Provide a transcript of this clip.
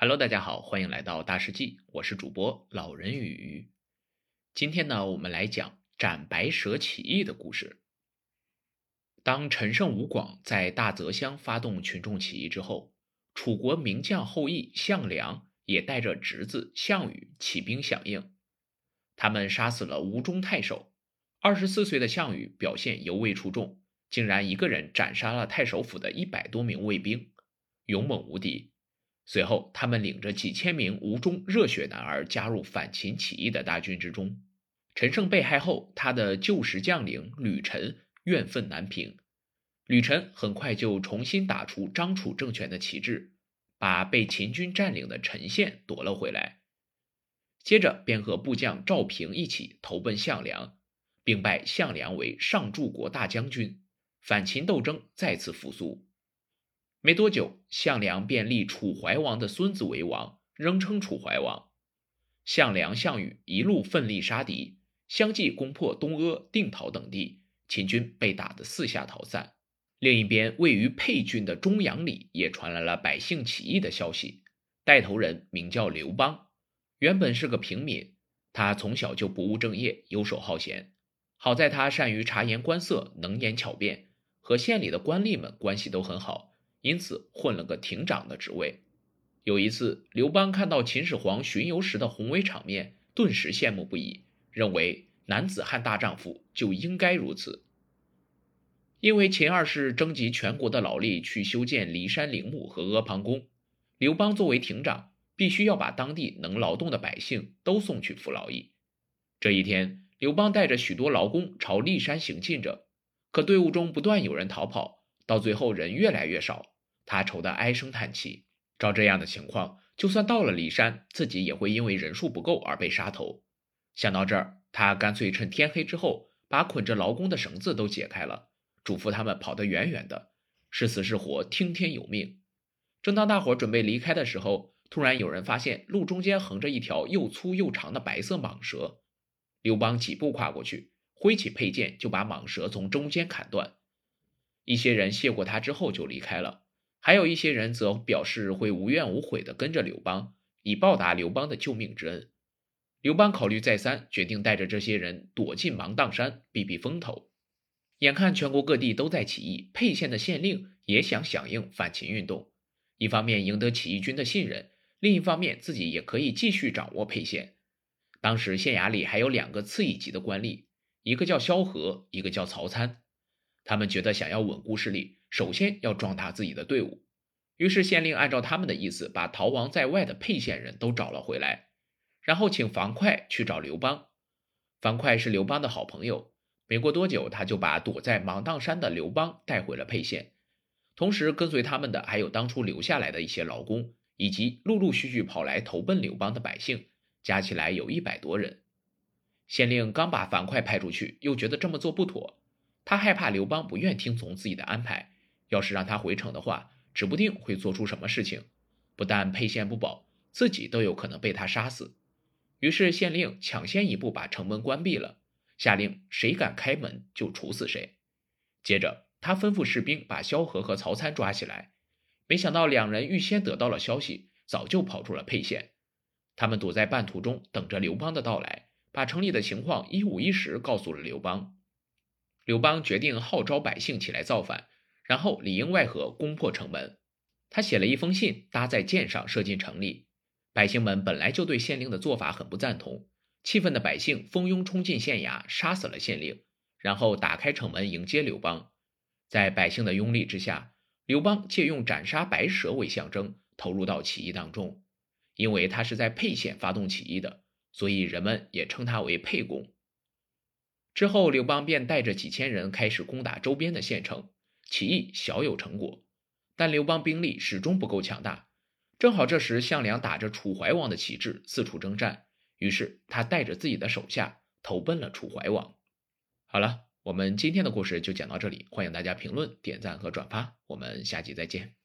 Hello，大家好，欢迎来到大世纪，我是主播老人与。今天呢，我们来讲斩白蛇起义的故事。当陈胜吴广在大泽乡发动群众起义之后，楚国名将后裔项梁也带着侄子项羽起兵响应。他们杀死了吴中太守。二十四岁的项羽表现尤为出众，竟然一个人斩杀了太守府的一百多名卫兵，勇猛无敌。随后，他们领着几千名吴中热血男儿加入反秦起义的大军之中。陈胜被害后，他的旧时将领吕臣怨愤难平。吕臣很快就重新打出张楚政权的旗帜，把被秦军占领的陈县夺了回来。接着，便和部将赵平一起投奔项梁，并拜项梁为上柱国大将军。反秦斗争再次复苏。没多久，项梁便立楚怀王的孙子为王，仍称楚怀王。项梁、项羽一路奋力杀敌，相继攻破东阿、定陶等地，秦军被打得四下逃散。另一边，位于沛郡的中阳里也传来了百姓起义的消息。带头人名叫刘邦，原本是个平民，他从小就不务正业，游手好闲。好在他善于察言观色，能言巧辩，和县里的官吏们关系都很好。因此混了个亭长的职位。有一次，刘邦看到秦始皇巡游时的宏伟场面，顿时羡慕不已，认为男子汉大丈夫就应该如此。因为秦二世征集全国的劳力去修建骊山陵墓和阿房宫，刘邦作为亭长，必须要把当地能劳动的百姓都送去服劳役。这一天，刘邦带着许多劳工朝骊山行进着，可队伍中不断有人逃跑。到最后人越来越少，他愁得唉声叹气。照这样的情况，就算到了骊山，自己也会因为人数不够而被杀头。想到这儿，他干脆趁天黑之后，把捆着劳工的绳子都解开了，嘱咐他们跑得远远的，是死是活听天由命。正当大伙准备离开的时候，突然有人发现路中间横着一条又粗又长的白色蟒蛇。刘邦几步跨过去，挥起佩剑就把蟒蛇从中间砍断。一些人谢过他之后就离开了，还有一些人则表示会无怨无悔地跟着刘邦，以报答刘邦的救命之恩。刘邦考虑再三，决定带着这些人躲进芒砀山避避风头。眼看全国各地都在起义，沛县的县令也想响应反秦运动，一方面赢得起义军的信任，另一方面自己也可以继续掌握沛县。当时县衙里还有两个次一级的官吏，一个叫萧何，一个叫曹参。他们觉得想要稳固势力，首先要壮大自己的队伍。于是县令按照他们的意思，把逃亡在外的沛县人都找了回来，然后请樊哙去找刘邦。樊哙是刘邦的好朋友，没过多久，他就把躲在芒砀山的刘邦带回了沛县。同时跟随他们的还有当初留下来的一些劳工，以及陆陆续续跑来投奔刘邦的百姓，加起来有一百多人。县令刚把樊哙派出去，又觉得这么做不妥。他害怕刘邦不愿听从自己的安排，要是让他回城的话，指不定会做出什么事情。不但沛县不保，自己都有可能被他杀死。于是县令抢先一步把城门关闭了，下令谁敢开门就处死谁。接着他吩咐士兵把萧何和曹参抓起来。没想到两人预先得到了消息，早就跑出了沛县。他们躲在半途中等着刘邦的到来，把城里的情况一五一十告诉了刘邦。刘邦决定号召百姓起来造反，然后里应外合攻破城门。他写了一封信，搭在箭上射进城里。百姓们本来就对县令的做法很不赞同，气愤的百姓蜂拥冲进县衙，杀死了县令，然后打开城门迎接刘邦。在百姓的拥立之下，刘邦借用斩杀白蛇为象征，投入到起义当中。因为他是在沛县发动起义的，所以人们也称他为沛公。之后，刘邦便带着几千人开始攻打周边的县城，起义小有成果。但刘邦兵力始终不够强大。正好这时，项梁打着楚怀王的旗帜四处征战，于是他带着自己的手下投奔了楚怀王。好了，我们今天的故事就讲到这里，欢迎大家评论、点赞和转发，我们下集再见。